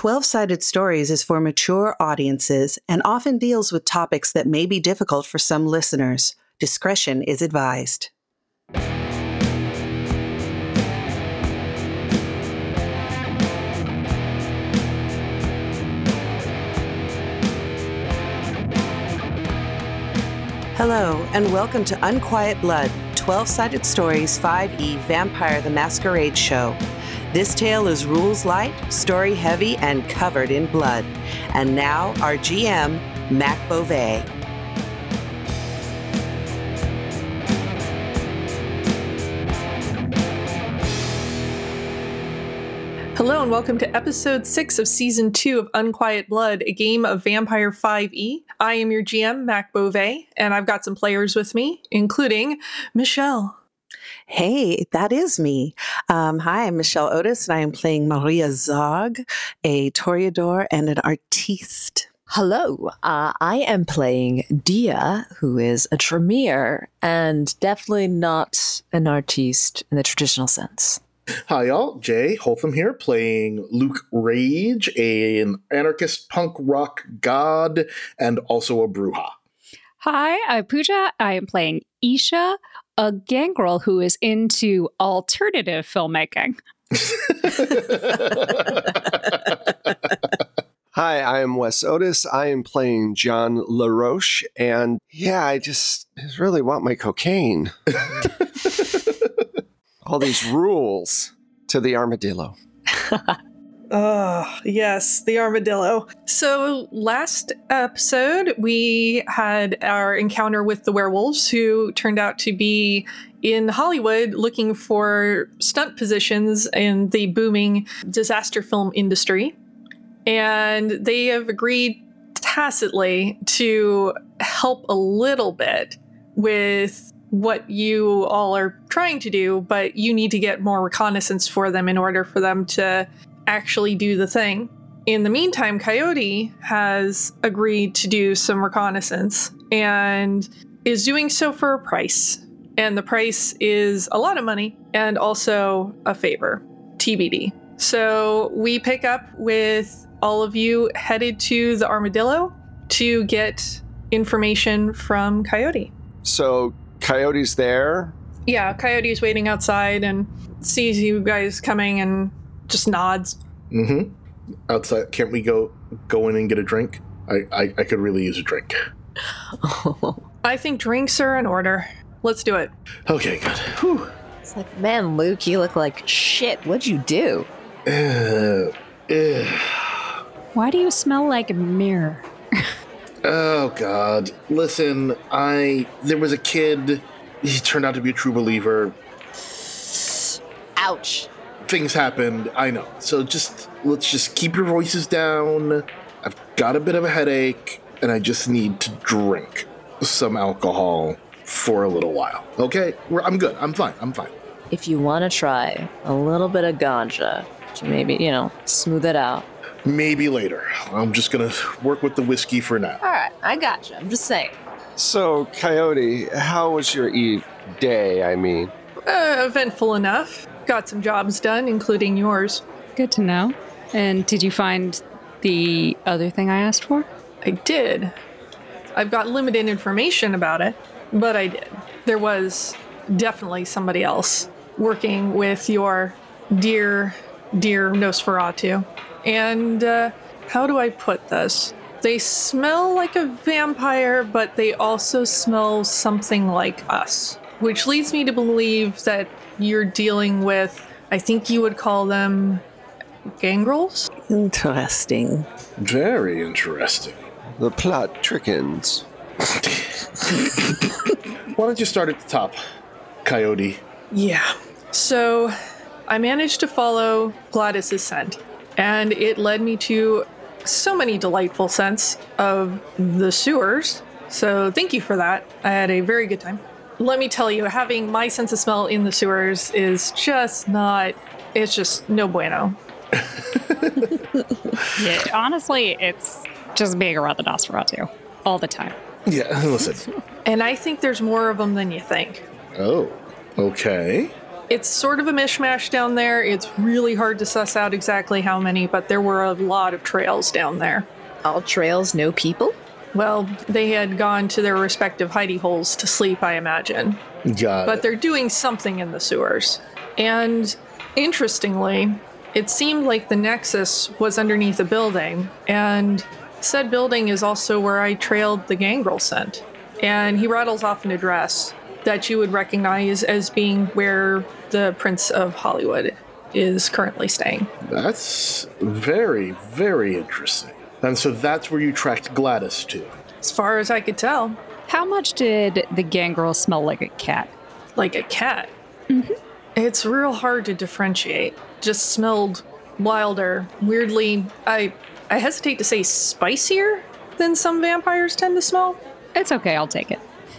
12 Sided Stories is for mature audiences and often deals with topics that may be difficult for some listeners. Discretion is advised. Hello, and welcome to Unquiet Blood 12 Sided Stories 5e Vampire the Masquerade Show. This tale is rules light, story heavy, and covered in blood. And now, our GM, Mac Beauvais. Hello, and welcome to episode six of season two of Unquiet Blood, a game of Vampire 5e. I am your GM, Mac Beauvais, and I've got some players with me, including Michelle. Hey, that is me. Um, hi, I'm Michelle Otis, and I am playing Maria Zog, a toreador and an artiste. Hello, uh, I am playing Dia, who is a Tremere and definitely not an artiste in the traditional sense. Hi, y'all. Jay Holtham here, playing Luke Rage, an anarchist punk rock god and also a Brujah. Hi, I'm Pooja. I am playing Isha, a gangrel who is into alternative filmmaking. Hi, I am Wes Otis. I am playing John LaRoche, and yeah, I just really want my cocaine. All these rules to the armadillo. Oh, yes, the armadillo. So, last episode, we had our encounter with the werewolves, who turned out to be in Hollywood looking for stunt positions in the booming disaster film industry. And they have agreed tacitly to help a little bit with what you all are trying to do, but you need to get more reconnaissance for them in order for them to actually do the thing. In the meantime, Coyote has agreed to do some reconnaissance and is doing so for a price. And the price is a lot of money and also a favor, TBD. So we pick up with all of you headed to the armadillo to get information from Coyote. So, Coyote's there. Yeah, Coyote's waiting outside and sees you guys coming and just nods. Mm-hmm. Outside, can't we go go in and get a drink? I, I, I could really use a drink. I think drinks are in order. Let's do it. Okay, good. Whew. It's like, man, Luke, you look like shit. What'd you do? Uh, uh, Why do you smell like a mirror? oh God! Listen, I there was a kid. He turned out to be a true believer. Ouch. Things happened. I know. So just let's just keep your voices down. I've got a bit of a headache, and I just need to drink some alcohol for a little while. Okay, I'm good. I'm fine. I'm fine. If you want to try a little bit of ganja to maybe, you know, smooth it out. Maybe later. I'm just gonna work with the whiskey for now. All right, I got you. I'm just saying. So, Coyote, how was your e- day? I mean, Uh, eventful enough. Got some jobs done, including yours. Good to know. And did you find the other thing I asked for? I did. I've got limited information about it, but I did. There was definitely somebody else working with your dear, dear Nosferatu. And uh, how do I put this? They smell like a vampire, but they also smell something like us, which leads me to believe that you're dealing with, I think you would call them gangrels? Interesting. Very interesting. the plot trickens. Why don't you start at the top, Coyote? Yeah. So I managed to follow Gladys's scent, and it led me to so many delightful scents of the sewers. So thank you for that. I had a very good time. Let me tell you, having my sense of smell in the sewers is just not, it's just no bueno. Yeah, honestly, it's just being around the Nosferatu all the time. Yeah, listen. And I think there's more of them than you think. Oh, okay. It's sort of a mishmash down there. It's really hard to suss out exactly how many, but there were a lot of trails down there. All trails, no people? Well, they had gone to their respective hidey holes to sleep, I imagine. Got But it. they're doing something in the sewers. And interestingly, it seemed like the Nexus was underneath a building, and said building is also where I trailed the gangrel scent. And he rattles off an address that you would recognize as being where the Prince of Hollywood is currently staying. That's very, very interesting. And so that's where you tracked Gladys to. As far as I could tell, How much did the gangrel smell like a cat? like a cat. It's real hard to differentiate. Just smelled wilder. Weirdly, I I hesitate to say spicier than some vampires tend to smell. It's okay, I'll take it.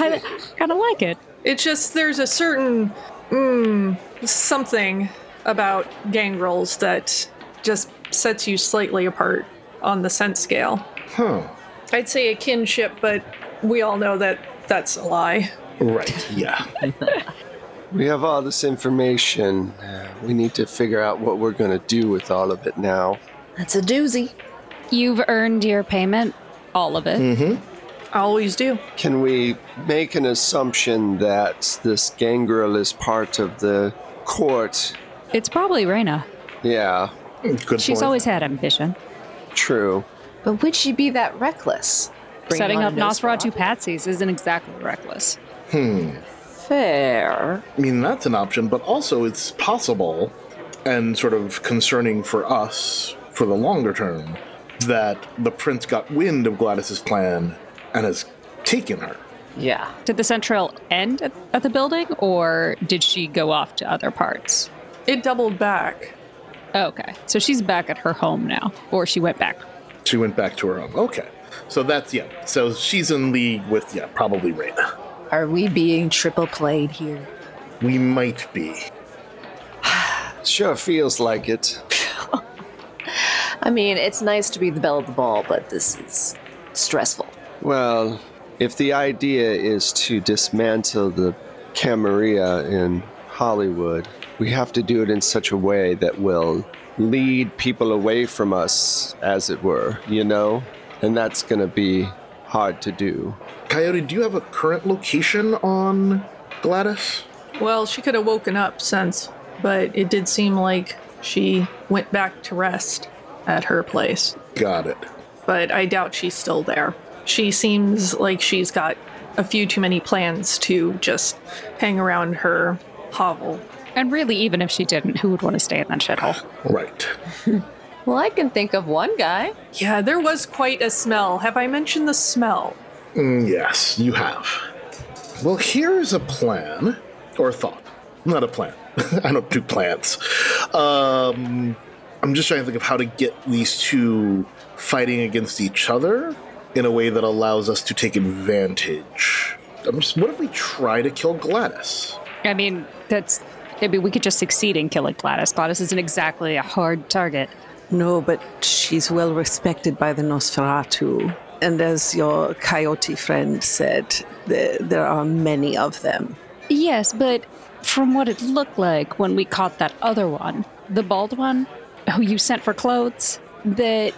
I kind of like it. It's just there's a certain mm, something about gangrels that just sets you slightly apart on the scent scale. Huh. I'd say a kinship, but we all know that that's a lie. Right, yeah. We have all this information. Uh, We need to figure out what we're going to do with all of it now. That's a doozy. You've earned your payment, all of it. Mm-hmm. I always do. Can we make an assumption that this gangrel is part of the court? It's probably Raina. Yeah, Good She's point. always had ambition. true. But would she be that reckless? Bringing Setting up a Nosferatu? Nosferatu patsies isn't exactly reckless. Hmm. Fair. I mean, that's an option, but also it's possible and sort of concerning for us for the longer term that the prince got wind of Gladys's plan and has taken her. Yeah. Did the Central end at, at the building, or did she go off to other parts? It doubled back. Oh, okay, so she's back at her home now, or she went back. She went back to her home. Okay. So that's, yeah. So she's in league with, yeah, probably Raina. Are we being triple played here? We might be. Sure feels like it. I mean, it's nice to be the belle of the ball, but this is stressful. Well, if the idea is to dismantle the Camarilla in Hollywood, we have to do it in such a way that will lead people away from us, as it were, you know? And that's going to be hard to do. Coyote, do you have a current location on Gladys? Well, she could have woken up since, but it did seem like she went back to rest at her place. Got it. But I doubt she's still there. She seems like she's got a few too many plans to just hang around her hovel. And really, even if she didn't, who would want to stay in that shithole? Right. Well, I can think of one guy. Yeah, there was quite a smell. Have I mentioned the smell? Mm, yes, you have. Well, here's a plan, or thought. Not a plan. I don't do plans. Um, I'm just trying to think of how to get these two fighting against each other in a way that allows us to take advantage. I'm just, what if we try to kill Gladys? I mean, that's. I mean, we could just succeed in killing Gladys. Gladys isn't exactly a hard target. No, but she's well respected by the Nosferatu. And as your coyote friend said, there, there are many of them. Yes, but from what it looked like when we caught that other one, the bald one, who you sent for clothes, that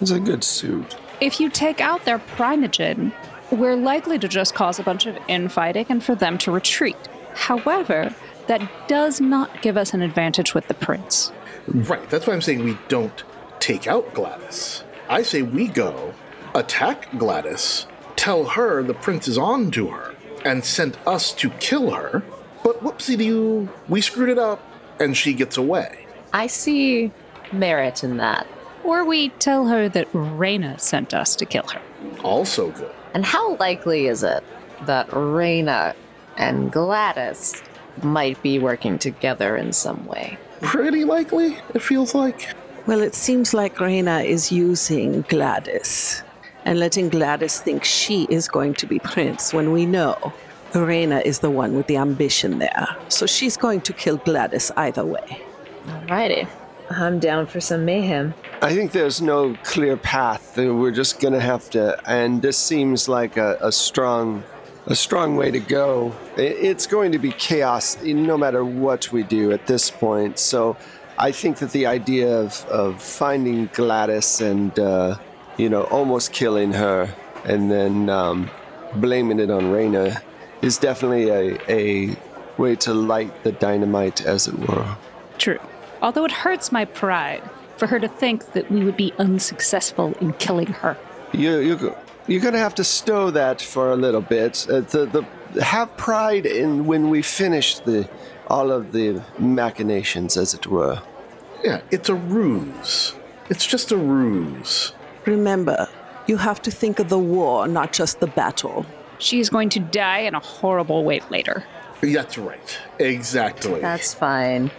It's a good suit. if you take out their primogen, we're likely to just cause a bunch of infighting and for them to retreat. However, that does not give us an advantage with the prince. Right, that's why I'm saying we don't take out Gladys. I say we go, attack Gladys, tell her the prince is on to her, and sent us to kill her. But whoopsie doo, we screwed it up, and she gets away. I see merit in that. Or we tell her that Raina sent us to kill her. Also good. And how likely is it that Raina and Gladys might be working together in some way? Pretty likely, it feels like. Well, it seems like Raina is using Gladys and letting Gladys think she is going to be prince when we know Raina is the one with the ambition there. So she's going to kill Gladys either way. Alrighty. I'm down for some mayhem. I think there's no clear path. We're just going to have to, and this seems like a, a strong a strong way to go. It's going to be chaos no matter what we do at this point. So I think that the idea of, of finding Gladys and, uh, you know, almost killing her and then um, blaming it on Raina is definitely a, a way to light the dynamite, as it were. True. Although it hurts my pride for her to think that we would be unsuccessful in killing her. You, you, you're going to have to stow that for a little bit. Uh, the, the, have pride in when we finish the, all of the machinations, as it were. Yeah, it's a ruse. It's just a ruse. Remember, you have to think of the war, not just the battle. She is going to die in a horrible way later. That's right. Exactly. That's fine.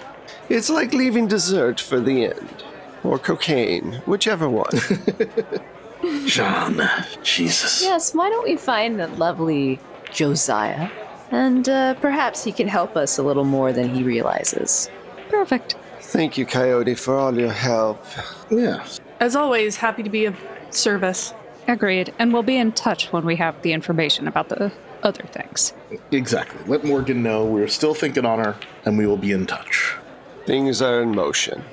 It's like leaving dessert for the end, or cocaine, whichever one. John. Jesus. Yes, why don't we find the lovely Josiah? And uh, perhaps he can help us a little more than he realizes. Perfect. Thank you, Coyote, for all your help. Yeah. As always, happy to be of service. Agreed. And we'll be in touch when we have the information about the other things. Exactly. Let Morgan know we're still thinking on her, and we will be in touch. Things are in motion.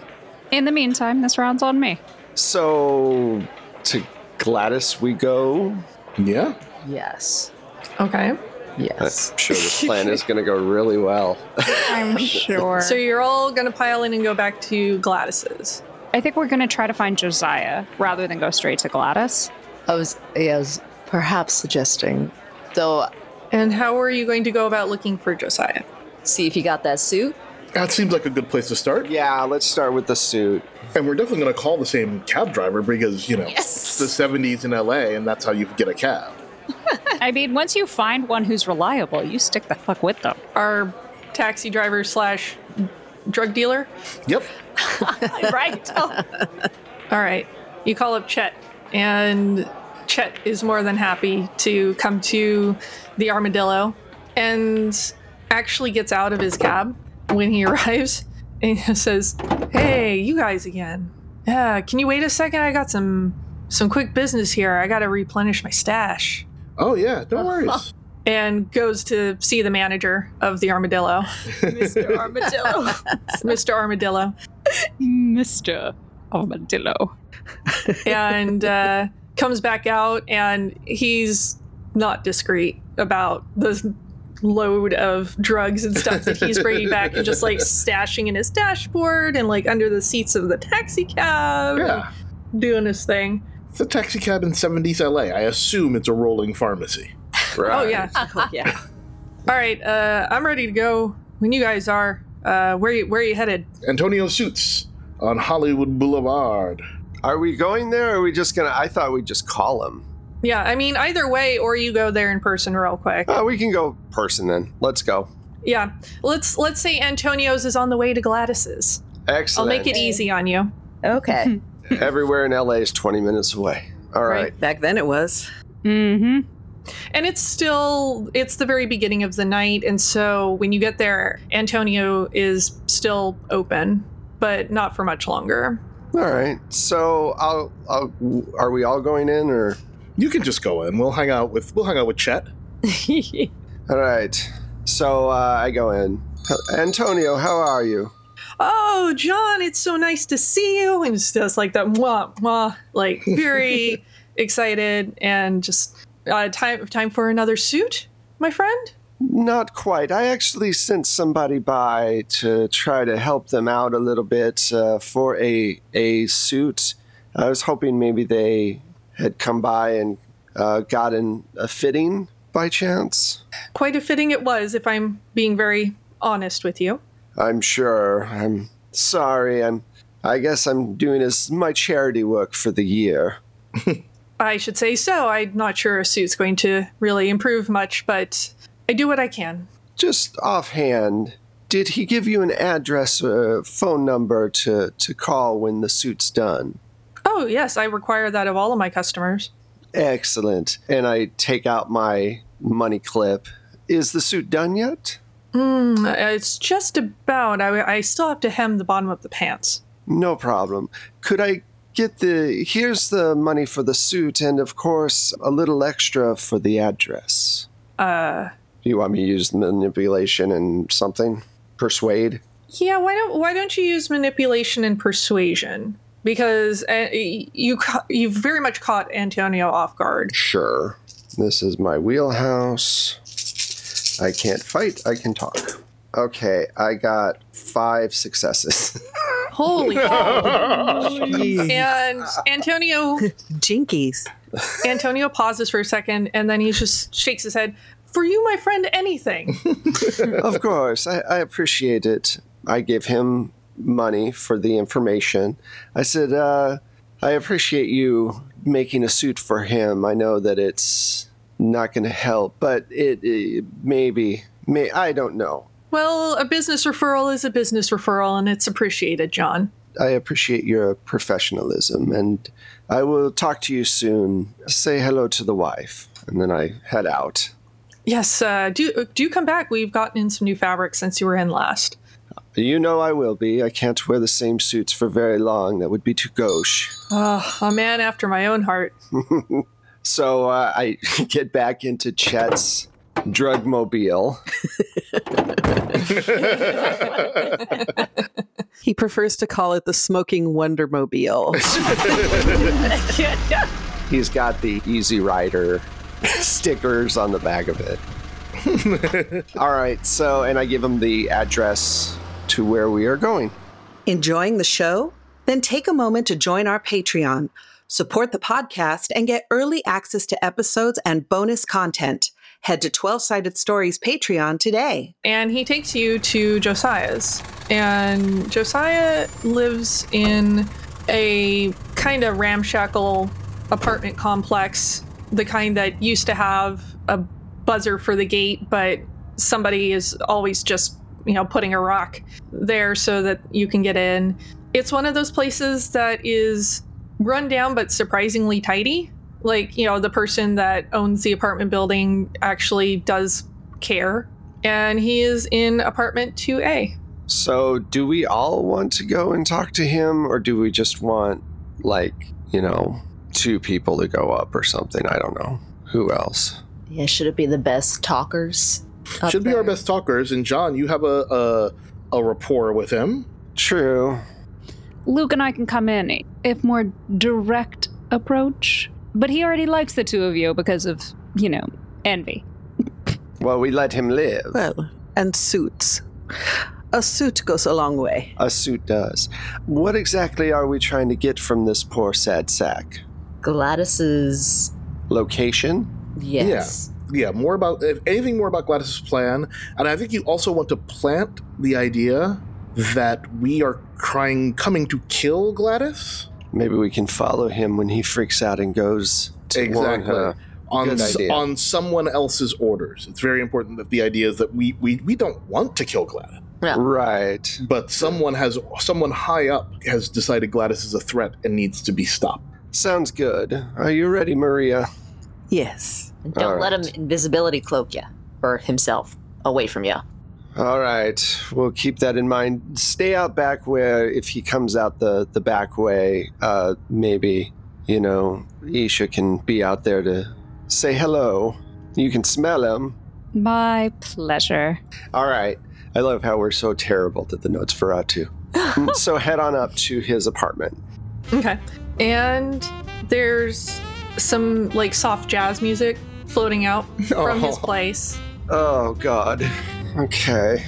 In the meantime, this round's on me. So, to Gladys we go. Yeah. Yes. Okay. Yes. I'm sure this plan is going to go really well. I'm sure. So you're all going to pile in and go back to Gladys's. I think we're going to try to find Josiah rather than go straight to Gladys. I was, I was perhaps suggesting, though, And how are you going to go about looking for Josiah? see if he got that suit. That seems like a good place to start. yeah, let's start with the suit. And we're definitely going to call the same cab driver because, you know, Yes. it's the 70s in LA, and that's how you get a cab. I mean, once you find one who's reliable, you stick the fuck with them. Our taxi driver slash drug dealer? Yep. right. All right. You call up Chet, and Chet is more than happy to come to the armadillo and actually gets out of his cab when he arrives and he says, Hey, you guys again. Yeah, can you wait a second? I got some some quick business here. I gotta replenish my stash. Oh, yeah. No worries. And goes to see the manager of the armadillo, Mr. Armadillo. Mr. Armadillo. Mr. Armadillo. and uh, comes back out and he's not discreet about the load of drugs and stuff that he's bringing back and just like stashing in his dashboard and like under the seats of the taxi cab yeah. doing his thing It's a taxi cab in 70s LA. I assume it's a rolling pharmacy. oh yeah yeah. all right uh, i'm ready to go when you guys are uh, where you where are you headed Antonio Suits on Hollywood Boulevard. Are we going there or are we just going to? I thought we'd just call him. Yeah i mean either way or you go there in person real quick Uh, we can go person then. Let's go. yeah let's let's say antonio's is on the way to gladys's Excellent. i'll make it easy on you Okay. Everywhere in LA is 20 minutes away. All right. Back then it was. Mm-hmm. And it's still it's the very beginning of the night and so when you get there Antonio is still open but not for much longer. All right. So, I'll, I'll, are we all going in or? You can just go in. We'll hang out with we'll hang out with Chet. All right. So uh, I go in. Antonio, how are you? Oh, John, it's so nice to see you and it's just like that mwah, mwah, like very excited and just uh, time time for another suit, my friend? Not quite. I actually sent somebody by to try to help them out a little bit uh, for a a suit. I was hoping maybe they had come by and uh, gotten a fitting by chance. Quite a fitting it was if I'm being very honest with you. I'm sure. I'm sorry. I'm. I guess I'm doing as my charity work for the year. I should say so. I'm not sure a suit's going to really improve much, but I do what I can. Just offhand, did he give you an address or phone number to, to call when the suit's done? Oh, yes, I require that of all of my customers. Excellent. And I take out my money clip. Is the suit done yet? Mm, it's just about. I, I still have to hem the bottom of the pants. No problem. Could I get the. Here's the money for the suit, and of course, a little extra for the address. Uh, You want me to use manipulation and something? Persuade? yeah, why don't why don't you use manipulation and persuasion? Because uh, you ca- you very much caught Antonio off guard. Sure. This is my wheelhouse. I can't fight, I can talk. Okay, I got five successes. Holy and Antonio Jinkies. Antonio pauses for a second and then he just shakes his head. For you, my friend, anything. of course, I, I appreciate it. I give him money for the information. I said, uh, I appreciate you making a suit for him. I know that it's not going to help, but it, it maybe, may I don't know. well, a business referral is a business referral, and it's appreciated, John. I appreciate your professionalism, and I will talk to you soon. Say hello to the wife, and then I head out. Yes, uh, do do come back. We've gotten in some new fabric since you were in last. You know I will be. I can't wear the same suits for very long. That would be too gauche. Ah, a man after my own heart. So uh, I get back into Chet's drug mobile. He prefers to call it the smoking Wondermobile. He's got the Easy Rider stickers on the back of it. All right, so, and I give him the address to where we are going. Enjoying the show? Then take a moment to join our Patreon, support the podcast, and get early access to episodes and bonus content. Head to 12 Sided Stories Patreon today. and he takes you to Josiah's. And Josiah lives in a kind of ramshackle apartment complex, the kind that used to have a buzzer for the gate, but somebody is always just, you know, putting a rock there so that you can get in. It's one of those places that is run down but surprisingly tidy. Like, you know, the person that owns the apartment building actually does care. And he is in apartment 2A. So, do we all want to go and talk to him, or do we just want, like, you know, two people to go up or something? I don't know. Who else? Yeah, should it be the best talkers? Up Should be our best talkers. And John, you have a a, a rapport with him. True. Luke and I can come in if more direct approach. But he already likes the two of you because of, you know, envy. Well, we let him live. Well, and suits. A suit goes a long way. A suit does. What exactly are we trying to get from this poor sad sack? Gladys's. Location? Yes. Yeah, more about if anything more about Gladys's plan, and I think you also want to plant the idea that we are trying coming to kill Gladys. Maybe we can follow him when he freaks out and goes to warn Exactly. her. On Good s- idea. on someone else's orders. It's very important that the idea is that we we, we don't want to kill Gladys, Right. but someone has someone high up has decided Gladys is a threat and needs to be stopped. Sounds good. Are you ready, Maria? Yes. And don't All let him invisibility cloak you or himself away from you. All right, we'll keep that in mind. Stay out back where if he comes out the the back way, uh, maybe you know Isha can be out there to say hello. You can smell him. My pleasure. All right. I love how we're so terrible at the Nosferatu. so head on up to his apartment. Okay. And there's some like soft jazz music floating out from his Oh. place. Oh God. Okay.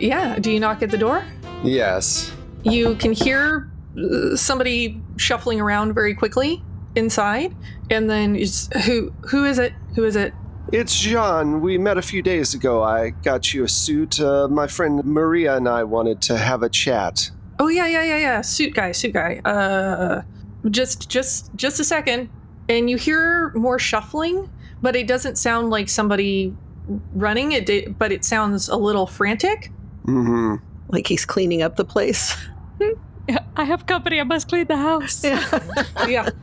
Yeah. Do you knock at the door? Yes. You can hear uh, somebody shuffling around very quickly inside, and then is who who is it? Who is it? It's John. We met a few days ago. I got you a suit. Uh, my friend Maria and I wanted to have a chat. Oh yeah, yeah, yeah, yeah. Suit guy, suit guy. Uh, just just just a second, and you hear more shuffling, but it doesn't sound like somebody running. It did, but it sounds a little frantic. Mm-hmm. Like he's cleaning up the place. I have company. I must clean the house. yeah.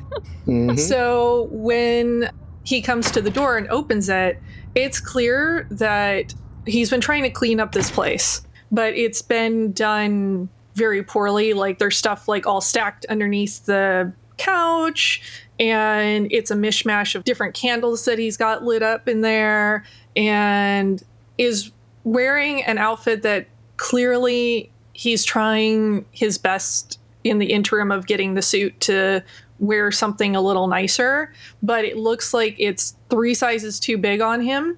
Mhm. So when he comes to the door and opens it, it's clear that he's been trying to clean up this place, but it's been done very poorly. Like there's stuff like all stacked underneath the couch and it's a mishmash of different candles that he's got lit up in there and is wearing an outfit that clearly he's trying his best in the interim of getting the suit to wear something a little nicer. But it looks like it's three sizes too big on him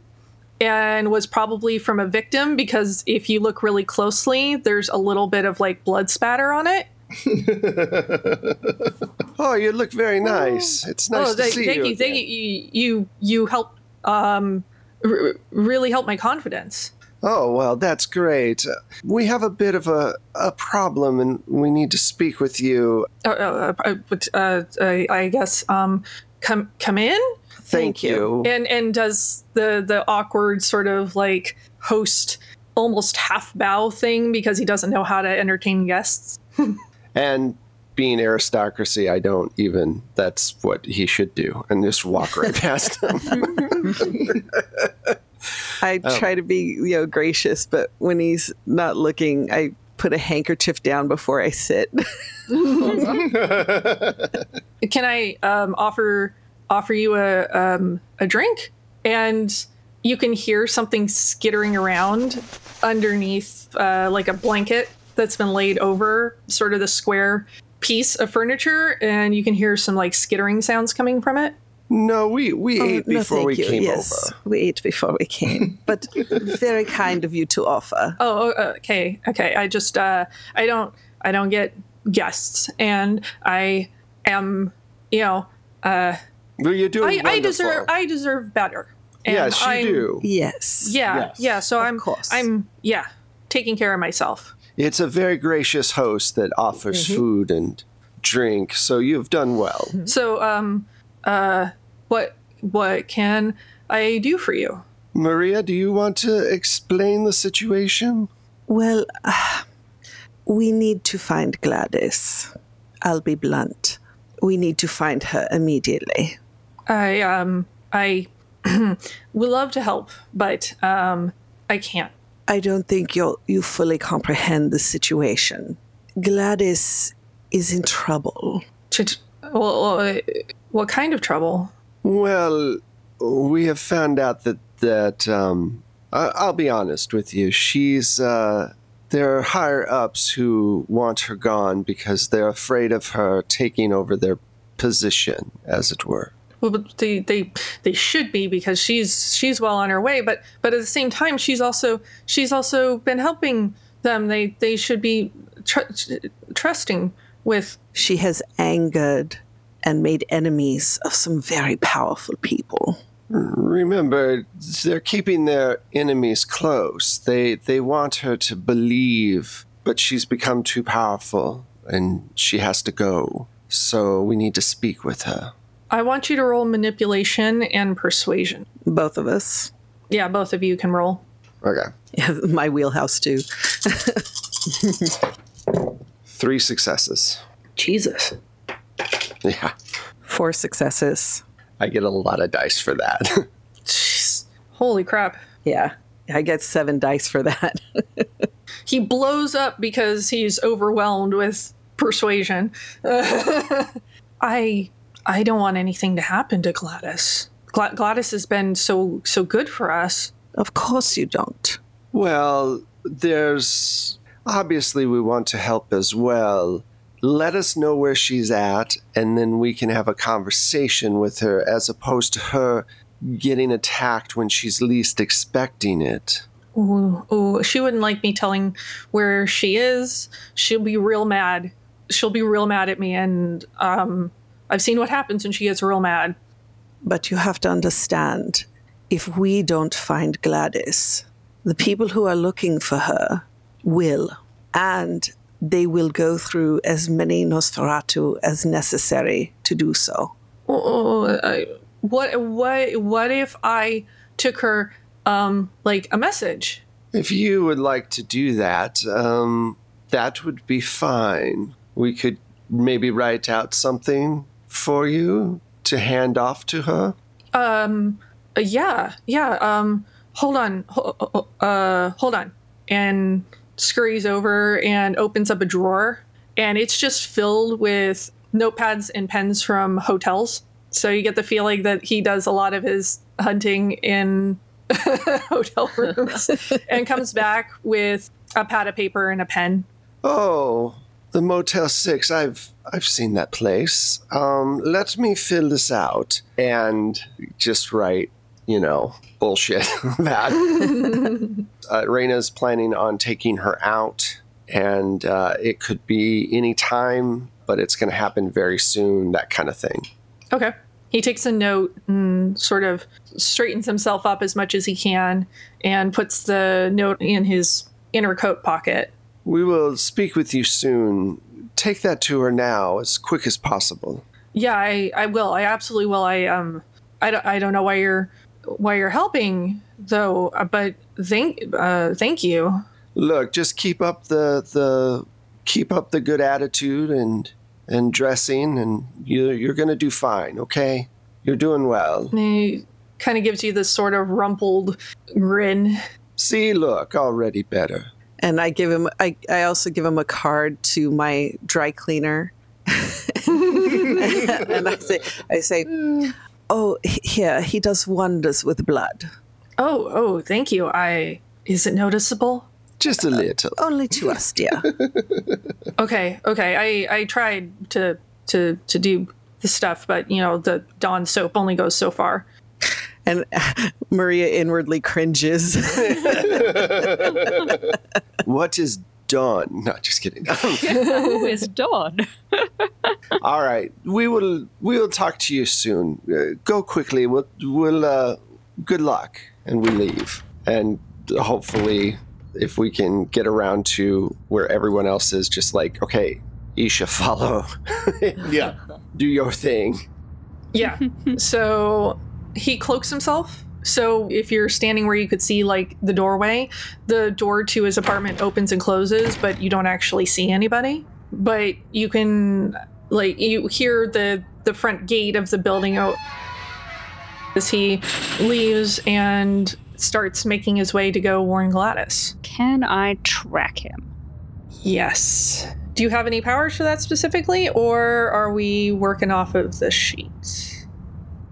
and was probably from a victim because if you look really closely there's a little bit of like blood spatter on it Oh, you look very nice. It's nice oh, to thank, see thank you. you, thank you. You you help um r- really help my confidence. Oh, well, that's great. Uh, We have a bit of a, a problem and we need to speak with you. Uh, uh, uh, uh, I, I guess um come come in Thank, you. and and does the the awkward sort of like host almost half bow thing because he doesn't know how to entertain guests. And being aristocracy, I don't even, that's what he should do. And just walk right past him. I Oh. try to be, you know, gracious, but when he's not looking, I put a handkerchief down before I sit. Can I um, offer offer you a um, a drink? And you can hear something skittering around underneath, uh, like a blanket that's been laid over sort of the square piece of furniture, and you can hear some like skittering sounds coming from it. no, we, we ate Oh, no, before thank we you. came yes, over. we ate before we came, but very kind of you to offer. Oh, oh, okay, okay. I just uh, I don't I don't get guests, and I am you know uh, Well, you're doing I, I deserve I deserve better. And Yes, you I'm- do. Yes. Yeah, Yes, yeah. So of I'm, course. I'm, yeah, taking care of myself. It's a very gracious host that offers Mm-hmm. food and drink, so you've done well. So, um, uh, what, what can I do for you? Maria, do you want to explain the situation? Well, uh, we need to find Gladys. I'll be blunt. We need to find her immediately. I, um, I would love to help, but um, I can't. I don't think you you fully comprehend the situation. Gladys is in trouble. Ch- ch- Well, uh, what kind of trouble? Well, we have found out that that um, I- I'll be honest with you. She's uh, there are higher ups who want her gone because they're afraid of her taking over their position, as it were. Well, they, they, they should be because she's she's well on her way. But but at the same time, she's also she's also been helping them. They they should be tr- trusting with She has angered and made enemies of some very powerful people. Remember, they're keeping their enemies close. They they want her to believe, but she's become too powerful and she has to go. So we need to speak with her. I want you to roll manipulation and persuasion. Both of us. Yeah, both of you can roll. Okay. Yeah, my wheelhouse too. Three successes. Jesus. Yeah. Four successes. I get a lot of dice for that. Jeez. Holy crap. Yeah. I get seven dice for that. He blows up because he's overwhelmed with persuasion. I I don't want anything to happen to Gladys. Gla- Gladys has been so so good for us. of course you don't. well, there's obviously we want to help as well. Let us know where she's at, and then we can have a conversation with her as opposed to her getting attacked when she's least expecting it. Ooh, ooh, she wouldn't like me telling where she is. She'll be real mad. She'll be real mad at me, and um, I've seen what happens when she gets real mad. But you have to understand if we don't find Gladys, the people who are looking for her will. And they will go through as many Nosferatu as necessary to do so. Oh, I, what what what if I took her um like a message? If you would like to do that, um, that would be fine. We could maybe write out something for you to hand off to her. Um, uh, yeah, yeah. Um, hold on, ho- ho- uh, hold on, and scurries over and opens up a drawer, and it's just filled with notepads and pens from hotels. So you get the feeling that he does a lot of his hunting in hotel rooms and comes back with a pad of paper and a pen. Oh, the Motel Six. I've I've seen that place. Um, let me fill this out and just write, you know, bullshit that uh, Raina's planning on taking her out, and uh, it could be any time, but it's going to happen very soon. That kind of thing. Okay. He takes a note and sort of straightens himself up as much as he can and puts the note in his inner coat pocket. We will speak with you soon. Take that to her now, as quick as possible. Yeah, I, I will. I absolutely will. I um I don't I don't know why you're why you're helping though, uh, but thank uh thank you. Look, just keep up the the keep up the good attitude and and dressing, and you you're gonna do fine. Okay, you're doing well. He kind of gives you this sort of rumpled grin. See, look, already better. And I give him, I, I also give him a card to my dry cleaner. and I say, I say, oh, h- here, he does wonders with blood. Oh, oh, thank you. I is it noticeable? Just a little. Uh, only to us, dear. Okay, okay. I I tried to to to do the stuff, but you know the Dawn soap only goes so far. And Maria inwardly cringes. What is Dawn? No, just kidding. Who is Dawn? All right, we will we will talk to you soon. Uh, go quickly. We'll we'll uh, good luck, and we leave. And hopefully, if we can get around to where everyone else is, just like okay, Isha, follow, Yeah. do your thing. Yeah. so he cloaks himself. So if you're standing where you could see like the doorway, the door to his apartment opens and closes, but you don't actually see anybody. But you can like you hear the the front gate of the building out as he leaves and starts making his way to go warn Gladys. Can I track him? Yes. Do you have any powers for that specifically, or are we working off of the sheets?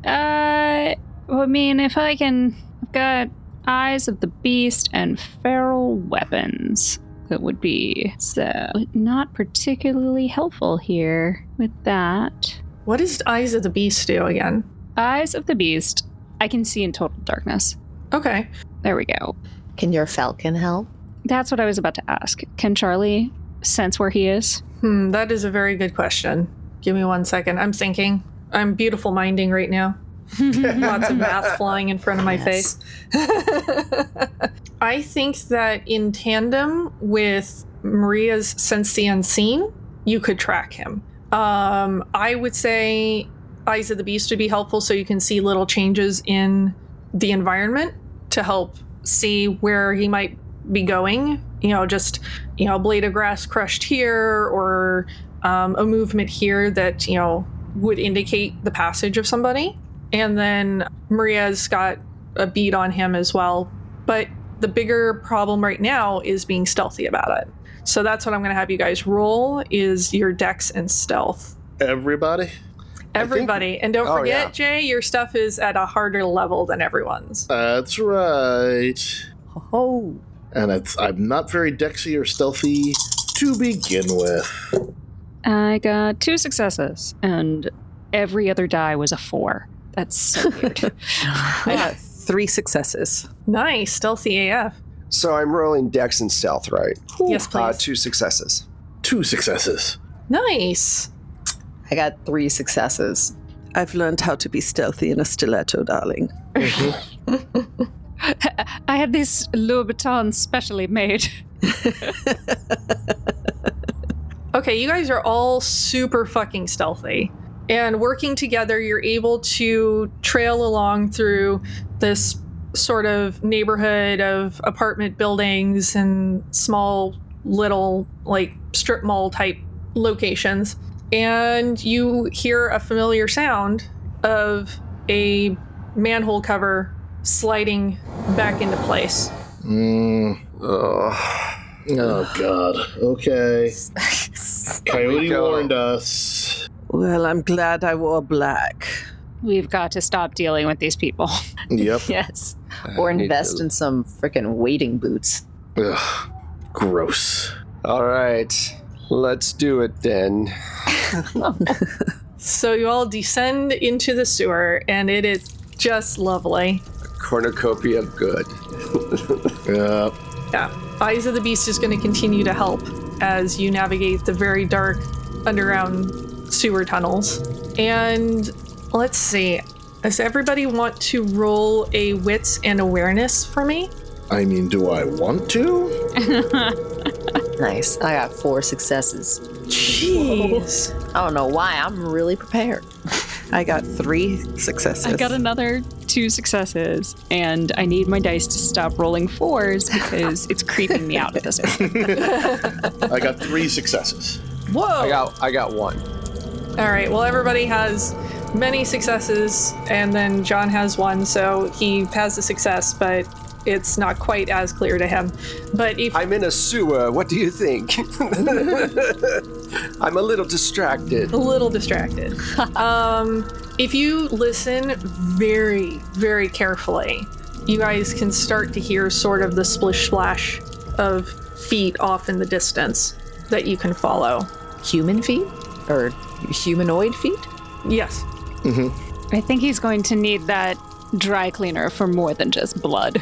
Uh, well, I mean, if I can, I've got Eyes of the Beast and Feral Weapons. That would be so not particularly helpful here with that. What does Eyes of the Beast do again? Eyes of the Beast, I can see in total darkness. Okay. There we go. Can your falcon help? That's what I was about to ask. Can Charlie sense where he is? Hmm, that is a very good question. Give me one second. I'm thinking. I'm beautiful minding right now. Lots of math flying in front of my Yes. face. I think that in tandem with Maria's Sense the Unseen, you could track him. Um, I would say Eyes of the Beast would be helpful so you can see little changes in the environment to help see where he might be going. You know, just, you know, a blade of grass crushed here or um, a movement here that, you know, would indicate the passage of somebody. And then Maria's got a bead on him as well. But the bigger problem right now is being stealthy about it. So that's what I'm going to have you guys roll is your dex and stealth. Everybody? Everybody. And don't Oh, forget, yeah. Jay, your stuff is at a harder level than everyone's. That's right. oh, And it's I'm not very dexy or stealthy to begin with. I got two successes, and every other die was a four. That's so weird. I got three successes. Nice. Stealthy AF. So I'm rolling Dex and Stealth, right? Yes, please. Uh, two successes. Two successes. nice. I got three successes. I've learned how to be stealthy in a stiletto, darling. I had this Louis Vuitton specially made. Okay, you guys are all super fucking stealthy. And working together, you're able to trail along through this sort of neighborhood of apartment buildings and small little, like, strip mall type locations. And you hear a familiar sound of a manhole cover sliding back into place. Mm, Ugh. oh god. Okay. Coyote warned us. Well, I'm glad I wore black. We've got to stop dealing with these people. Yep. Yes. I Or invest to- in some freaking wading boots. Ugh, gross. All right, let's do it then. So you all descend into the sewer, and it is just lovely. Cornucopia of good. Yep. Yeah. Eyes of the Beast is going to continue to help as you navigate the very dark underground sewer tunnels. And let's see. Does everybody want to roll a wits and awareness for me? I mean, do I want to? Nice. I got four successes. Jeez. I don't know why. I'm really prepared. I got three successes. I got another two successes, and I need my dice to stop rolling fours because it's creeping me out at this point. I got three successes. Whoa. I got I got one. All right. Well, everybody has many successes, and then John has one, so he has a success, but it's not quite as clear to him. But if I'm in a sewer. What do you think? I'm a little distracted. a little distracted. um, if you listen very, very carefully, you guys can start to hear sort of the splish splash of feet off in the distance that you can follow. Human feet? Or humanoid feet? Yes. I think he's going to need that dry cleaner for more than just blood.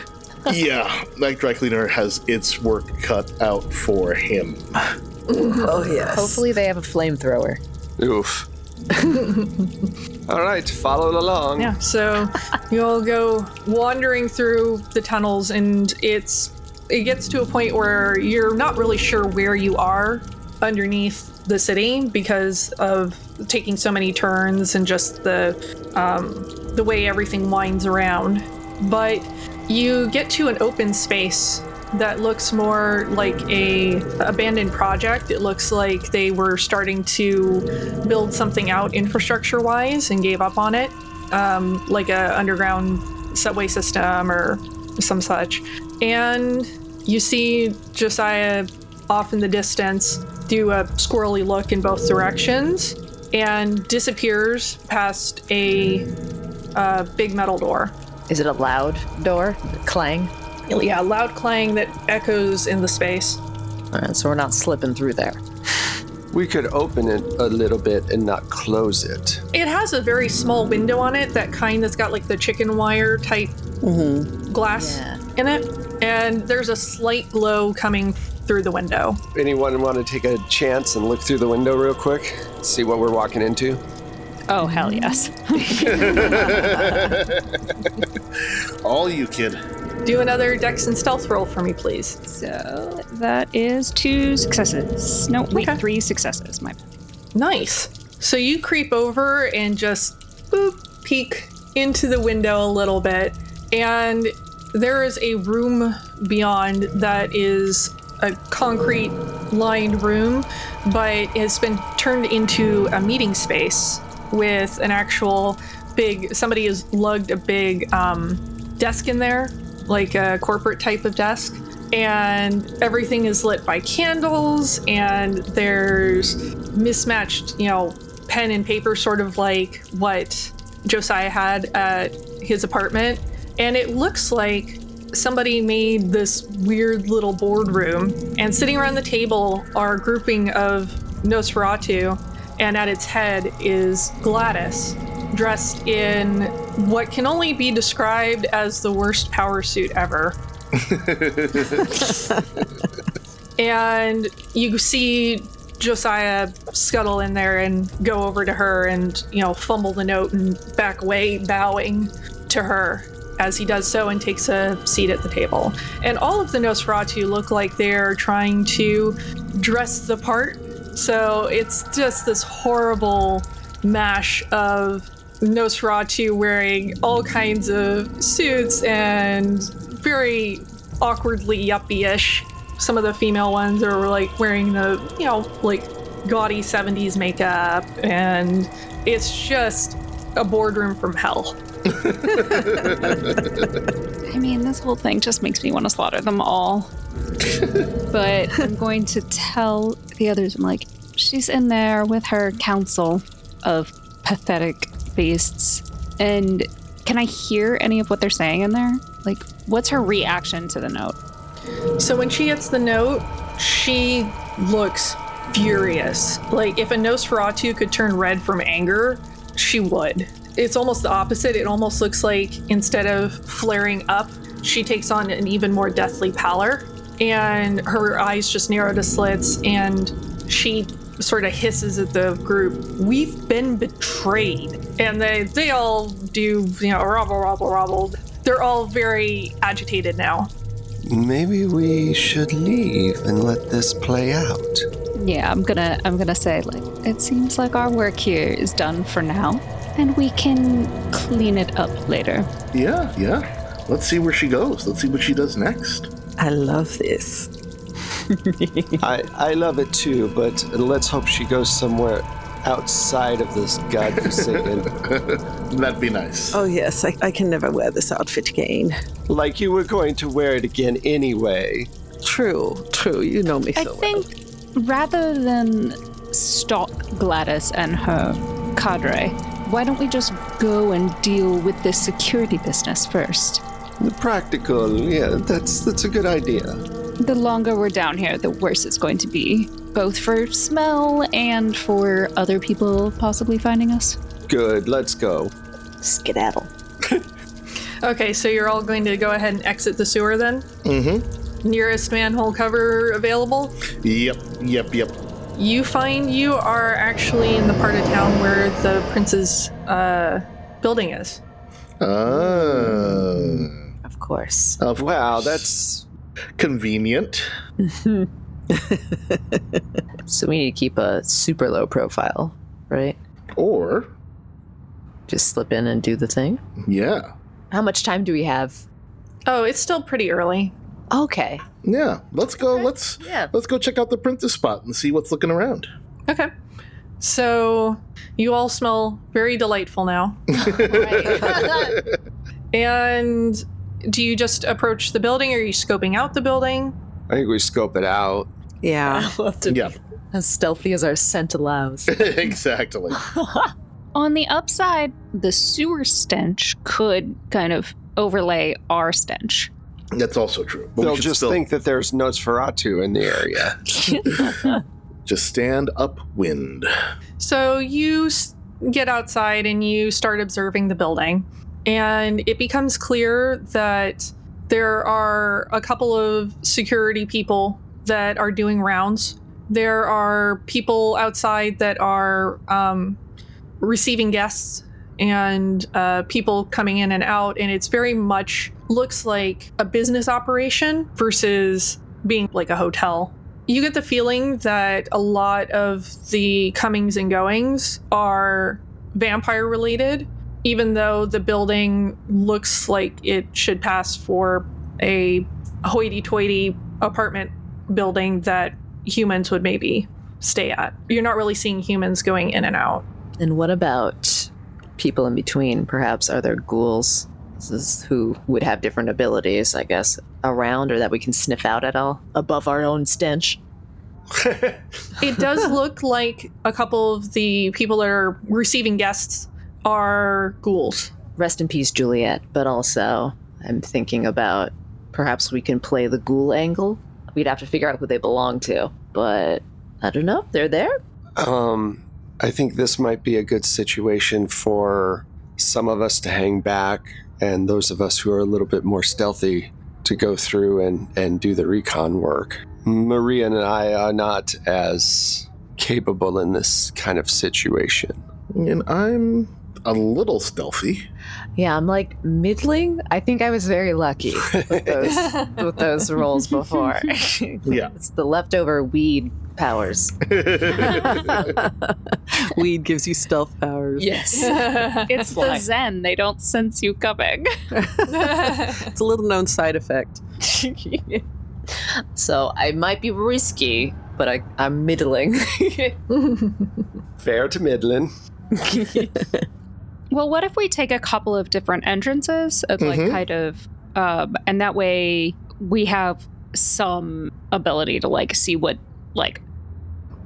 Yeah, that dry cleaner has its work cut out for him. Oh, yes. Hopefully they have a flamethrower. Oof. All right, follow along. Yeah. So you all go wandering through the tunnels, and it's it gets to a point where you're not really sure where you are underneath the city because of taking so many turns and just the um, the way everything winds around. But you get to an open space that looks more like a abandoned project. It looks like they were starting to build something out infrastructure wise and gave up on it, um, like a underground subway system or some such. And you see Josiah off in the distance do a squirrely look in both directions and disappears past a uh, big metal door. Is it a loud door? Clang? Yeah, a loud clang that echoes in the space. Alright, so we're not slipping through there. We could open it a little bit and not close it. It has a very small window on it, that kind that's got like the chicken wire type mm-hmm. glass Yeah. in it. And there's a slight glow coming through the window. Anyone want to take a chance and look through the window real quick? See what we're walking into? Oh, hell yes. All you, kid. Do another dex and stealth roll for me, please. So that is two successes. No, wait, Okay. three successes. My bad. Nice. So you creep over and just boop, peek into the window a little bit, and there is a room beyond that is a concrete lined room, but it's been turned into a meeting space with an actual big somebody has lugged a big um, desk in there, like a corporate type of desk. And everything is lit by candles, and there's mismatched, you know, pen and paper, sort of like what Josiah had at his apartment. And it looks like somebody made this weird little boardroom, and sitting around the table are a grouping of Nosferatu, and at its head is Gladys, dressed in what can only be described as the worst power suit ever. and you see Josiah scuttle in there and go over to her and, you know, fumble the note and back away, bowing to her as he does so and takes a seat at the table. And all of the Nosferatu look like they're trying to dress the part. So it's just this horrible mash of Nosferatu wearing all kinds of suits and very awkwardly yuppie-ish. Some of the female ones are like wearing the, you know, like gaudy 70s makeup, and it's just a boardroom from hell. I mean, this whole thing just makes me want to slaughter them all. but I'm going to tell the others, I'm like, she's in there with her council. of pathetic beasts. And can I hear any of what they're saying in there? Like, what's her reaction to the note? So when she gets the note, she looks furious. Like if a Nosferatu could turn red from anger, she would. It's almost the opposite. It almost looks like instead of flaring up, she takes on an even more deathly pallor, and her eyes just narrow to slits, and she sort of hisses at the group. We've been betrayed, and they they all do you know robble robble robble. They're all very agitated now. Maybe we should leave and let this play out. Yeah, I'm gonna I'm gonna say like it seems like our work here is done for now, and we can clean it up later. Yeah, yeah. Let's see where she goes. Let's see what she does next. I love this. I, I love it too, but let's hope she goes somewhere outside of this godforsaken. That'd be nice. Oh, yes, I, I can never wear this outfit again. like you were going to wear it again anyway. True, true. You know me I so think rather than stalk Gladys and her cadre, why don't we just go and deal with this security business first? The practical, yeah, that's that's a good idea. The longer we're down here, the worse it's going to be, both for smell and for other people possibly finding us. Good, let's go. Skedaddle. Okay, so you're all going to go ahead and exit the sewer then? Mm-hmm. Nearest manhole cover available? Yep, yep, yep. You find you are actually in the part of town where the prince's uh, building is. Ah, Of course. of Wow, that's convenient. So we need to keep a super low profile, right? Or, Just slip in and do the thing. yeah, How much time do we have? Oh, it's still pretty early. Okay. yeah. Let's go. Let's Yeah. let's go check out the printer spot and see what's looking around. Okay. So you all smell very delightful now. and do you just approach the building? Or are you scoping out the building? I think we scope it out. Yeah. We'll have to Yeah, be as stealthy as our scent allows. exactly. On the upside, the sewer stench could kind of overlay our stench. That's also true. But They'll just still think that there's Nosferatu in the area. just stand upwind. So you get outside and you start observing the building, and it becomes clear that there are a couple of security people that are doing rounds. There are people outside that are um, receiving guests and uh, people coming in and out, and it's very much looks like a business operation versus being like a hotel you get the feeling that a lot of the comings and goings are vampire related, even though the building looks like it should pass for a hoity toity apartment building that humans would maybe stay at. You're not really seeing humans going in and out. and what about people in between? Perhaps are there ghouls This is who would have different abilities, I guess, around or that we can sniff out at all above our own stench? It does look like a couple of the people that are receiving guests are ghouls. Rest in peace, Juliet. But also, I'm thinking about perhaps we can play the ghoul angle. We'd have to figure out who they belong to, but I don't know. They're there. Um, I think this might be a good situation for some of us to hang back, and those of us who are a little bit more stealthy to go through and, and do the recon work. Maria and I are not as capable in this kind of situation. And I'm a little stealthy. Yeah, I'm like middling. I think I was very lucky with those with those roles before. Yeah. it's the leftover weed powers. Weed gives you stealth powers. Yes. It's the Zen. They don't sense you coming. It's a little known side effect. so I might be risky, but I, I'm middling. Fair to Midland. Well, what if we take a couple of different entrances, of like Mhm. kind of, um, and that way we have some ability to like see what like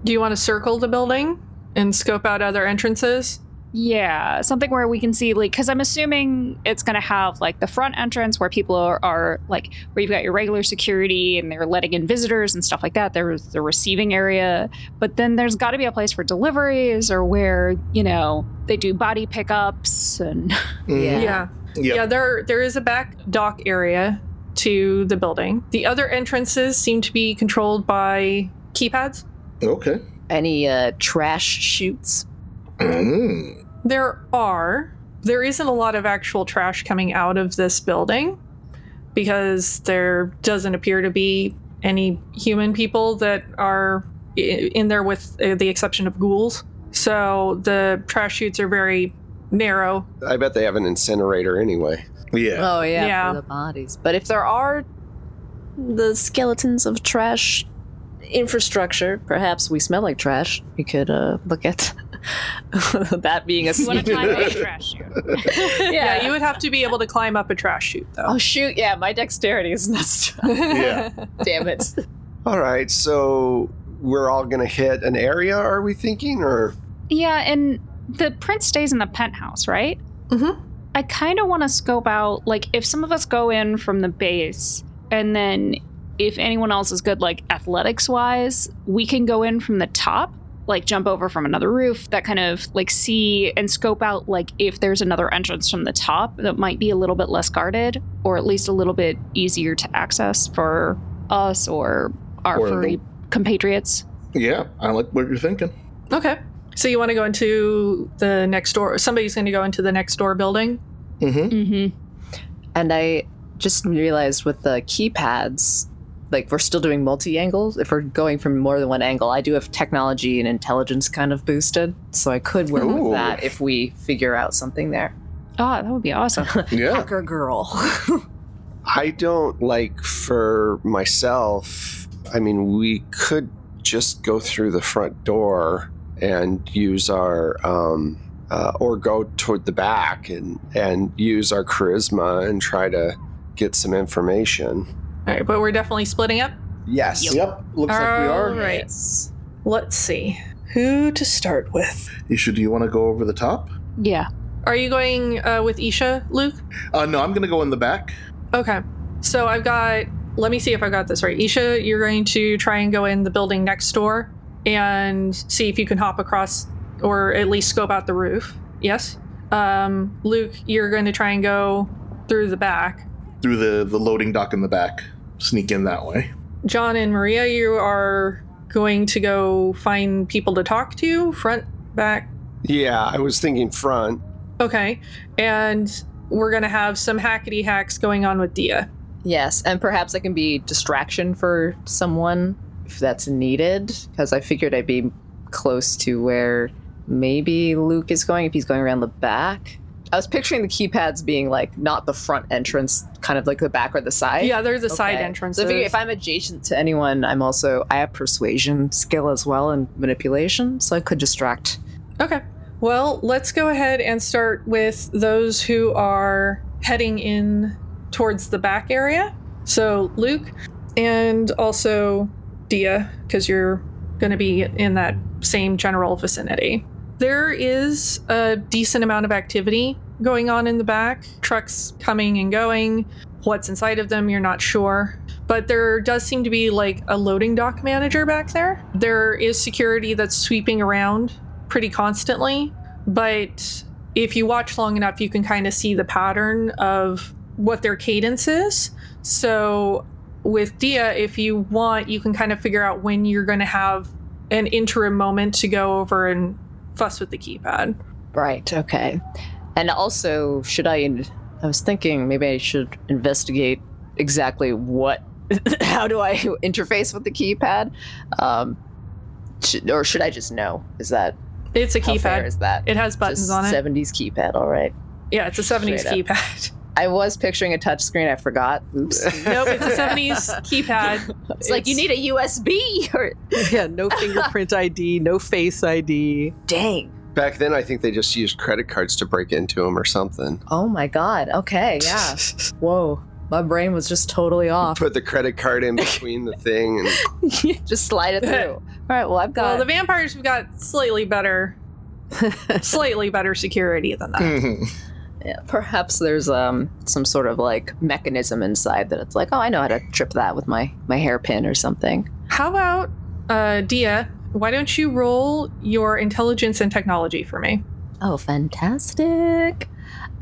Do you want to circle the building and scope out other entrances. Yeah, something where we can see, like, because I'm assuming it's going to have, like, the front entrance where people are, are, like, where you've got your regular security and they're letting in visitors and stuff like that. There's the receiving area. But then there's got to be a place for deliveries or where, you know, they do body pickups and. Mhm. Yeah. Yeah. Yep. Yeah, there there is a back dock area to the building. The other entrances seem to be controlled by keypads. Okay. Any uh, trash chutes? Mm. There are. There isn't a lot of actual trash coming out of this building because there doesn't appear to be any human people that are in there with uh, the exception of ghouls. So the trash chutes are very narrow. I bet they have an incinerator anyway. Yeah. Oh yeah, Yeah. for the bodies. But if there are the skeletons of trash infrastructure, perhaps we smell like trash. We could uh, look at that being a You want to sneaky climb a trash chute. Yeah. you would have to be able to climb up a trash chute though. Oh shoot! Yeah, my dexterity is messed up. Yeah. Damn it! All right, so we're all going to hit an area, are we thinking? Or Yeah, and the prince stays in the penthouse, right? Mhm. I kind of want to scope out, like, if some of us go in from the base, and then if anyone else is good, like, athletics wise, we can go in from the top, like, jump over from another roof, that kind of, like, see and scope out, like, if there's another entrance from the top that might be a little bit less guarded, or at least a little bit easier to access for us or our Or the- furry compatriots. Yeah. I like what you're thinking. Okay. So you want to go into the next door? Somebody's going to go into the next door building. Mm-hmm. Mm-hmm. And I just realized with the keypads, like we're still doing multi angles. If we're going from more than one angle, I do have technology and intelligence kind of boosted, so I could work Ooh. with that if we figure out something there. Oh, that would be awesome. Yeah. Hacker girl. I don't like for myself, I mean, we could just go through the front door and use our, um, uh, or go toward the back and, and use our charisma and try to get some information. All right, but we're definitely splitting up. Yes. Yep. Looks like we are. All right. Let's see who to start with. Isha, do you want to go over the top? yeah. Are you going uh, with Isha, Luke? Uh, no, I'm going to go in the back. Okay. So I've got. Let me see if I got this right. Isha, you're going to try and go in the building next door and see if you can hop across or at least scope out the roof. Yes. Um, Luke, you're going to try and go through the back. Through the, the loading dock in the back. Sneak in that way. John and Maria, you are going to go find people to talk to, front, back. Yeah, I was thinking front. Okay. And we're going to have some hackety hacks going on with Dia. Yes, and perhaps I can be distraction for someone if that's needed, because I figured I'd be close to where maybe Luke is going if he's going around the back. I was picturing the keypads being like not the front entrance, kind of like the back or the side. Yeah, there's a side Okay. entrance. So if I'm adjacent to anyone, I'm also I have persuasion skill as well and manipulation, so I could distract. Okay. Well, let's go ahead and start with those who are heading in towards the back area. So, Luke and also Dia, because you're going to be in that same general vicinity. There is a decent amount of activity going on in the back, trucks coming and going. What's inside of them, you're not sure. But there does seem to be like a loading dock manager back there. There is security that's sweeping around pretty constantly, but if you watch long enough, you can kind of see the pattern of what their cadence is. So with Dia, if you want, you can kind of figure out when you're going to have an interim moment to go over and fuss with the keypad. Right. Okay. And also, should I? I was thinking maybe I should investigate exactly what. How do I interface with the keypad? Um, should, or should I just know? Is that It's a keypad. is that? It has buttons on it. 70s keypad. All right. Yeah, it's a 70s Straight keypad. I was picturing a touchscreen. I forgot. Oops. nope, it's a 70s keypad. it's like you need a USB. Or yeah, no fingerprint ID, no face ID. dang. Back then, I think they just used credit cards to break into them or something. Oh my god. Okay. Yeah. Whoa. My brain was just totally off. Put the credit card in between the thing and just slide it through. All right. Well, I've got. Well, the vampires have got slightly better, slightly better security than that. Mhm. Yeah, perhaps there's um some sort of like mechanism inside that it's like, oh, I know how to trip that with my my hairpin or something. How about uh, Dia? Why don't you roll your intelligence and technology for me? Oh, fantastic!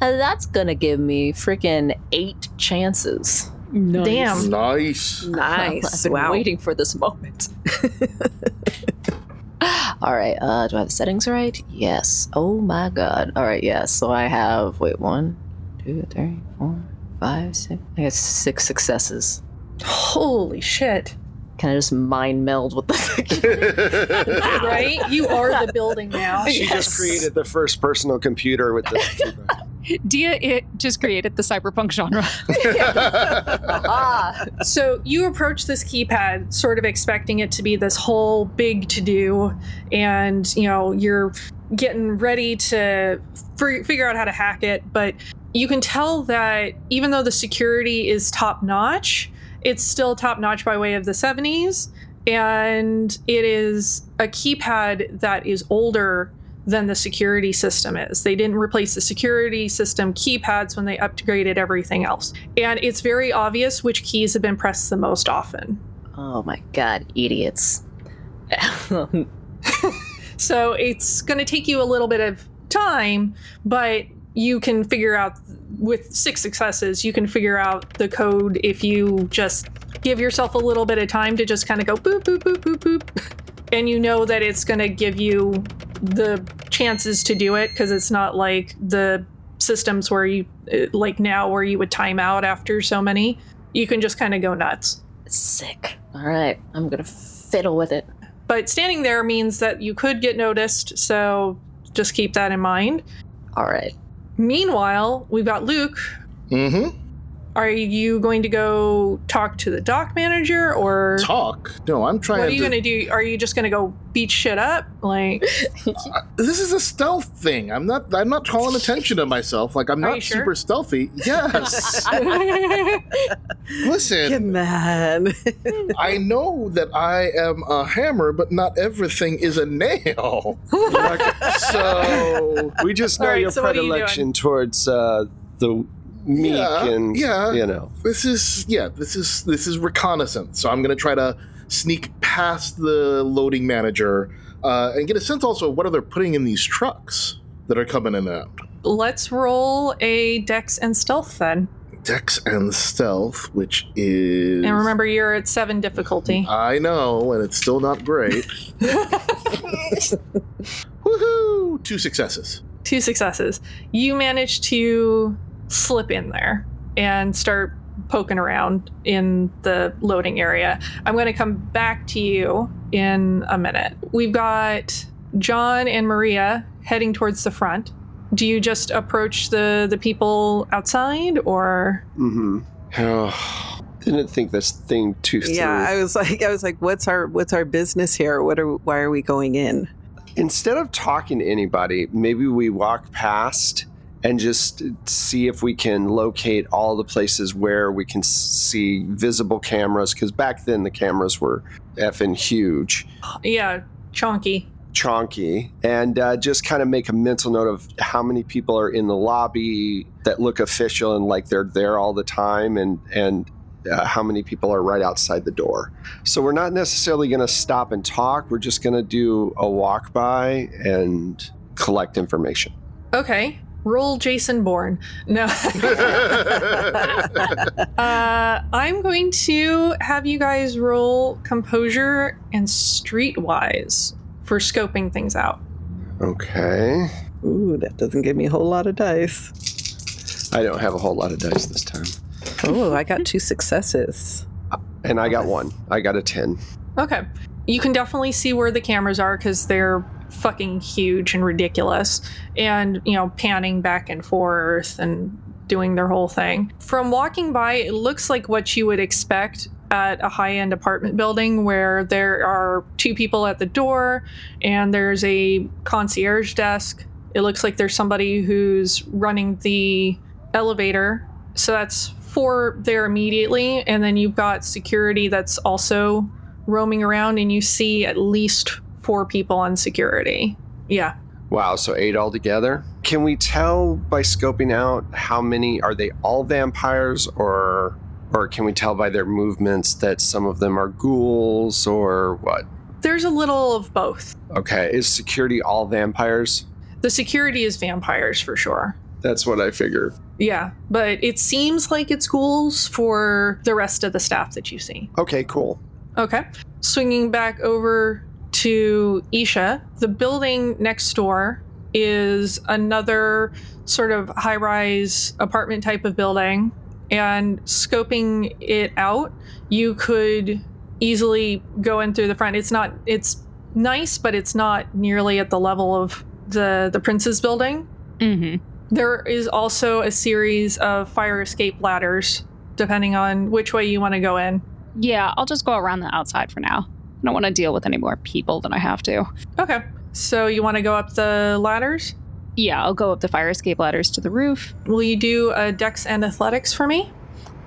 Uh, that's gonna give me freaking eight chances. Damn. Nice. Nice. I've been wow. waiting for this moment. All right. Uh, do I have the settings right? Yes. Oh my god. All right. Yes. So I have wait one, two, three, four, five, six. I got six successes. Holy shit! Can I just mind meld with the? Right? You are the building now. she just created the first personal computer with the. Dia it just created the cyberpunk genre. ah, So you approach this keypad sort of expecting it to be this whole big to do, and you know, you're getting ready to f- figure out how to hack it, but you can tell that even though the security is top notch, it's still top notch by way of the 70s, and it is a keypad that is older than the security system is. They didn't replace the security system keypads when they upgraded everything else. And it's very obvious which keys have been pressed the most often. oh my god, idiots! So it's going to take you a little bit of time, but you can figure out with six successes, you can figure out the code if you just give yourself a little bit of time to just kind of go boop, boop, boop, boop, boop. And you know that it's going to give you the chances to do it because it's not like the systems where you, uh, like now, where you would time out after so many. You can just kind of go nuts. Sick. All right, I'm gonna fiddle with it. But standing there means that you could get noticed, so just keep that in mind. All right. Meanwhile, we've got Luke. mm-hmm. Are you going to go talk to the dock manager or Talk? No, I'm trying to what are you to. going to do? Are you just going to go beat shit up? Like, This is a stealth thing. I'm not. I'm not calling attention to myself. Like I'm Are not sure? super stealthy. Yes. Get Listen, mad. I know that I am a hammer, but not everything is a nail. so We just know All right, your so what are you predilection towards uh, the meek Yeah, and yeah. you know. this is yeah. This is this is reconnaissance. So I'm gonna try to sneak past the loading manager uh, and get a sense also of what are they putting in these trucks that are coming in and out. let's roll a dex and stealth then. Dex and stealth, which is And remember, you're at seven difficulty. I know, and it's still not great. Woohoo! Two successes. Two successes. You managed to slip in there and start poking around in the loading area. I'm going to come back to you in a minute. We've got John and Maria heading towards the front. Do you just approach the the people outside or Mm-hmm. Oh, didn't think this thing too through. yeah, I was like, I was like, what's our what's our business here? What are why are we going in? Instead of talking to anybody, maybe we walk past and just see if we can locate all the places where we can see visible cameras. Because back then the cameras were effing huge. yeah, chonky. chonky and uh, just kind of make a mental note of how many people are in the lobby that look official and like they're there all the time and and uh, how many people are right outside the door so we're not necessarily going to stop and talk we're just going to do a walk by and collect information Okay. Roll Jason Bourne. No. Uh, I'm going to have you guys roll composure and streetwise for scoping things out. okay Ooh, that doesn't give me a whole lot of dice. i don't have a whole lot of dice this time Oh, I got two successes. and i got one i got a 10 Okay. You can definitely see where the cameras are because they're fucking huge and ridiculous and, you know, panning back and forth and doing their whole thing. From walking by, it looks like what you would expect at a high end apartment building where there are two people at the door and there's a concierge desk. It looks like there's somebody who's running the elevator. So that's four there immediately, and then you've got security that's also roaming around, and you see at least four people on security. Yeah. Wow, so eight altogether. Can we tell by scoping out how many are they all vampires or or can we tell by their movements that some of them are ghouls or what? There's a little of both. Okay, is security all vampires? The security is vampires for sure. That's what I figure. Yeah, but it seems like it's ghouls for the rest of the staff that you see. Okay, cool. Okay. Swinging back over to Isha, the building next door is another sort of high rise apartment type of building. And scoping it out, you could easily go in through the front. It's not, it's nice, but it's not nearly at the level of the, the Prince's building. Mm-hmm. There is also a series of fire escape ladders, depending on which way you want to go in. Yeah, I'll just go around the outside for now. I don't want to deal with any more people than I have to. Okay. So you want to go up the ladders? Yeah, I'll go up the fire escape ladders to the roof. Will you do a dex and athletics for me?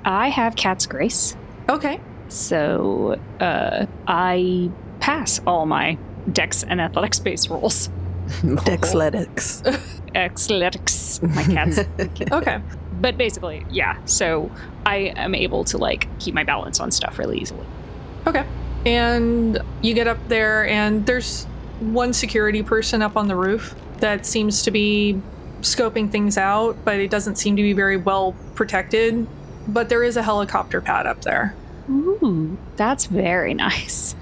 I have Cat's Grace, Okay. so uh, I pass all my dex and athletics based rolls. Dexletics. Athletics, my cats. Okay. but basically, yeah. So I am able to like keep my balance on stuff really easily. Okay. And you get up there, and there's one security person up on the roof that seems to be scoping things out, but it doesn't seem to be very well protected. But there is a helicopter pad up there. Ooh, that's very nice.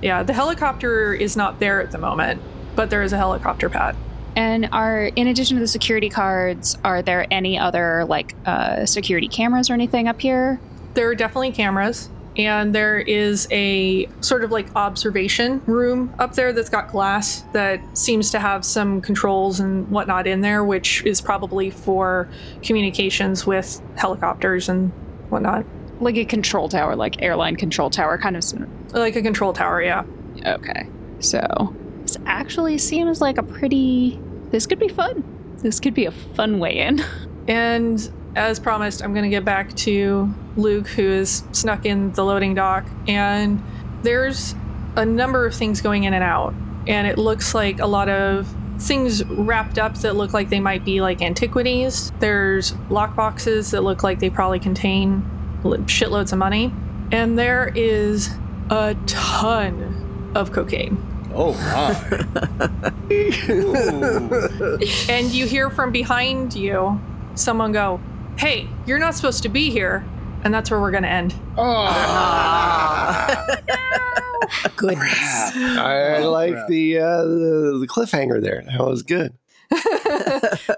Yeah, the helicopter is not there at the moment, but there is a helicopter pad. And are in addition to the security cards, are there any other like uh, security cameras or anything up here? There are definitely cameras, and there is a sort of like observation room up there that's got glass that seems to have some controls and whatnot in there, which is probably for communications with helicopters and whatnot. Like a control tower, like airline control tower, kind of. Like a control tower, yeah. Okay, so this actually seems like a pretty. This could be fun. This could be a fun way in. And as promised, I'm going to get back to Luke, who is snuck in the loading dock. And there's a number of things going in and out. And it looks like a lot of things wrapped up that look like they might be like antiquities. There's lockboxes that look like they probably contain shitloads of money. And there is a ton of cocaine. Oh my. And you hear from behind you someone go, Hey, you're not supposed to be here. And that's where we're going to end. Oh, Goodness. I Oh, like crap. the, uh, the the cliffhanger there. That was good.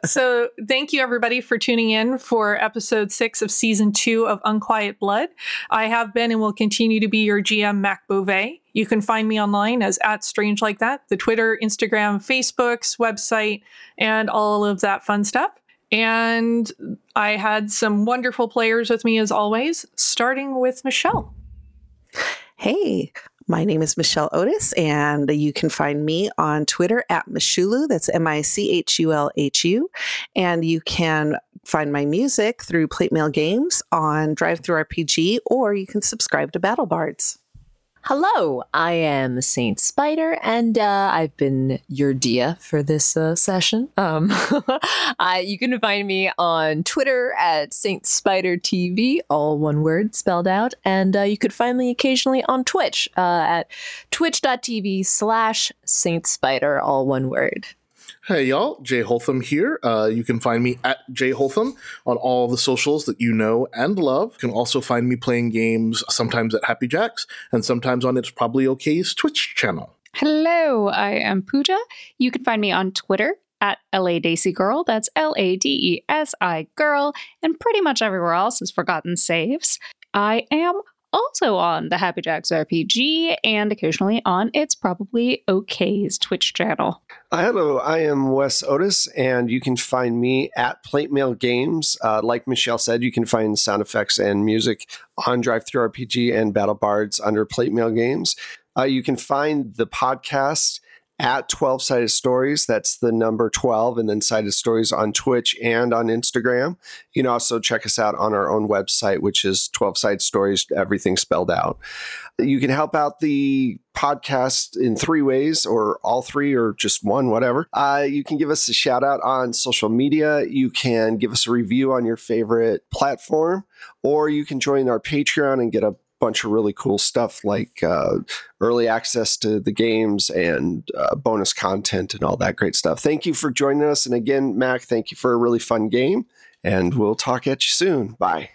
so, thank you everybody for tuning in for episode six of season two of Unquiet Blood. I have been and will continue to be your GM, Mac Beauvais. You can find me online as at Strange Like That, the Twitter, Instagram, Facebook's website, and all of that fun stuff. And I had some wonderful players with me as always, starting with Michelle. Hey, my name is Michelle Otis, and you can find me on Twitter at Michulhu. That's M I C H U L H U. And you can find my music through Plate Mail Games on DriveThruRPG, or you can subscribe to Battle Bards. Hello, I am Saint Spider, and uh, I've been your Dia for this uh, session. Um, I, you can find me on Twitter at Saint Spider TV, all one word spelled out, and uh, you could find me occasionally on Twitch uh, at twitch.tv slash Saint Spider, all one word. Hey y'all, Jay Holtham here. Uh, you can find me at Jay Holtham on all the socials that you know and love. You can also find me playing games sometimes at Happy Jacks and sometimes on It's Probably OK's Twitch channel. Hello, I am Pooja. You can find me on Twitter at LA Desi Girl. That's L A D E S I Girl, and pretty much everywhere else is Forgotten Saves. I am also on the Happy Jacks RPG and occasionally on It's Probably OK's Twitch channel. Uh, hello, I am Wes Otis, and you can find me at Plate Mail Games. Uh, like Michelle said, you can find sound effects and music on DriveThruRPG and Battle Bards under Plate Mail Games. Uh, you can find the podcast at 12 Sided Stories. That's the number 12, and then Sided Stories on Twitch and on Instagram. You can also check us out on our own website, which is 12 Sided Stories, everything spelled out. You can help out the podcast in three ways, or all three, or just one, whatever. Uh, you can give us a shout out on social media. You can give us a review on your favorite platform, or you can join our Patreon and get a bunch of really cool stuff like uh, early access to the games and uh, bonus content and all that great stuff. Thank you for joining us. And again, Mac, thank you for a really fun game. And we'll talk at you soon. Bye.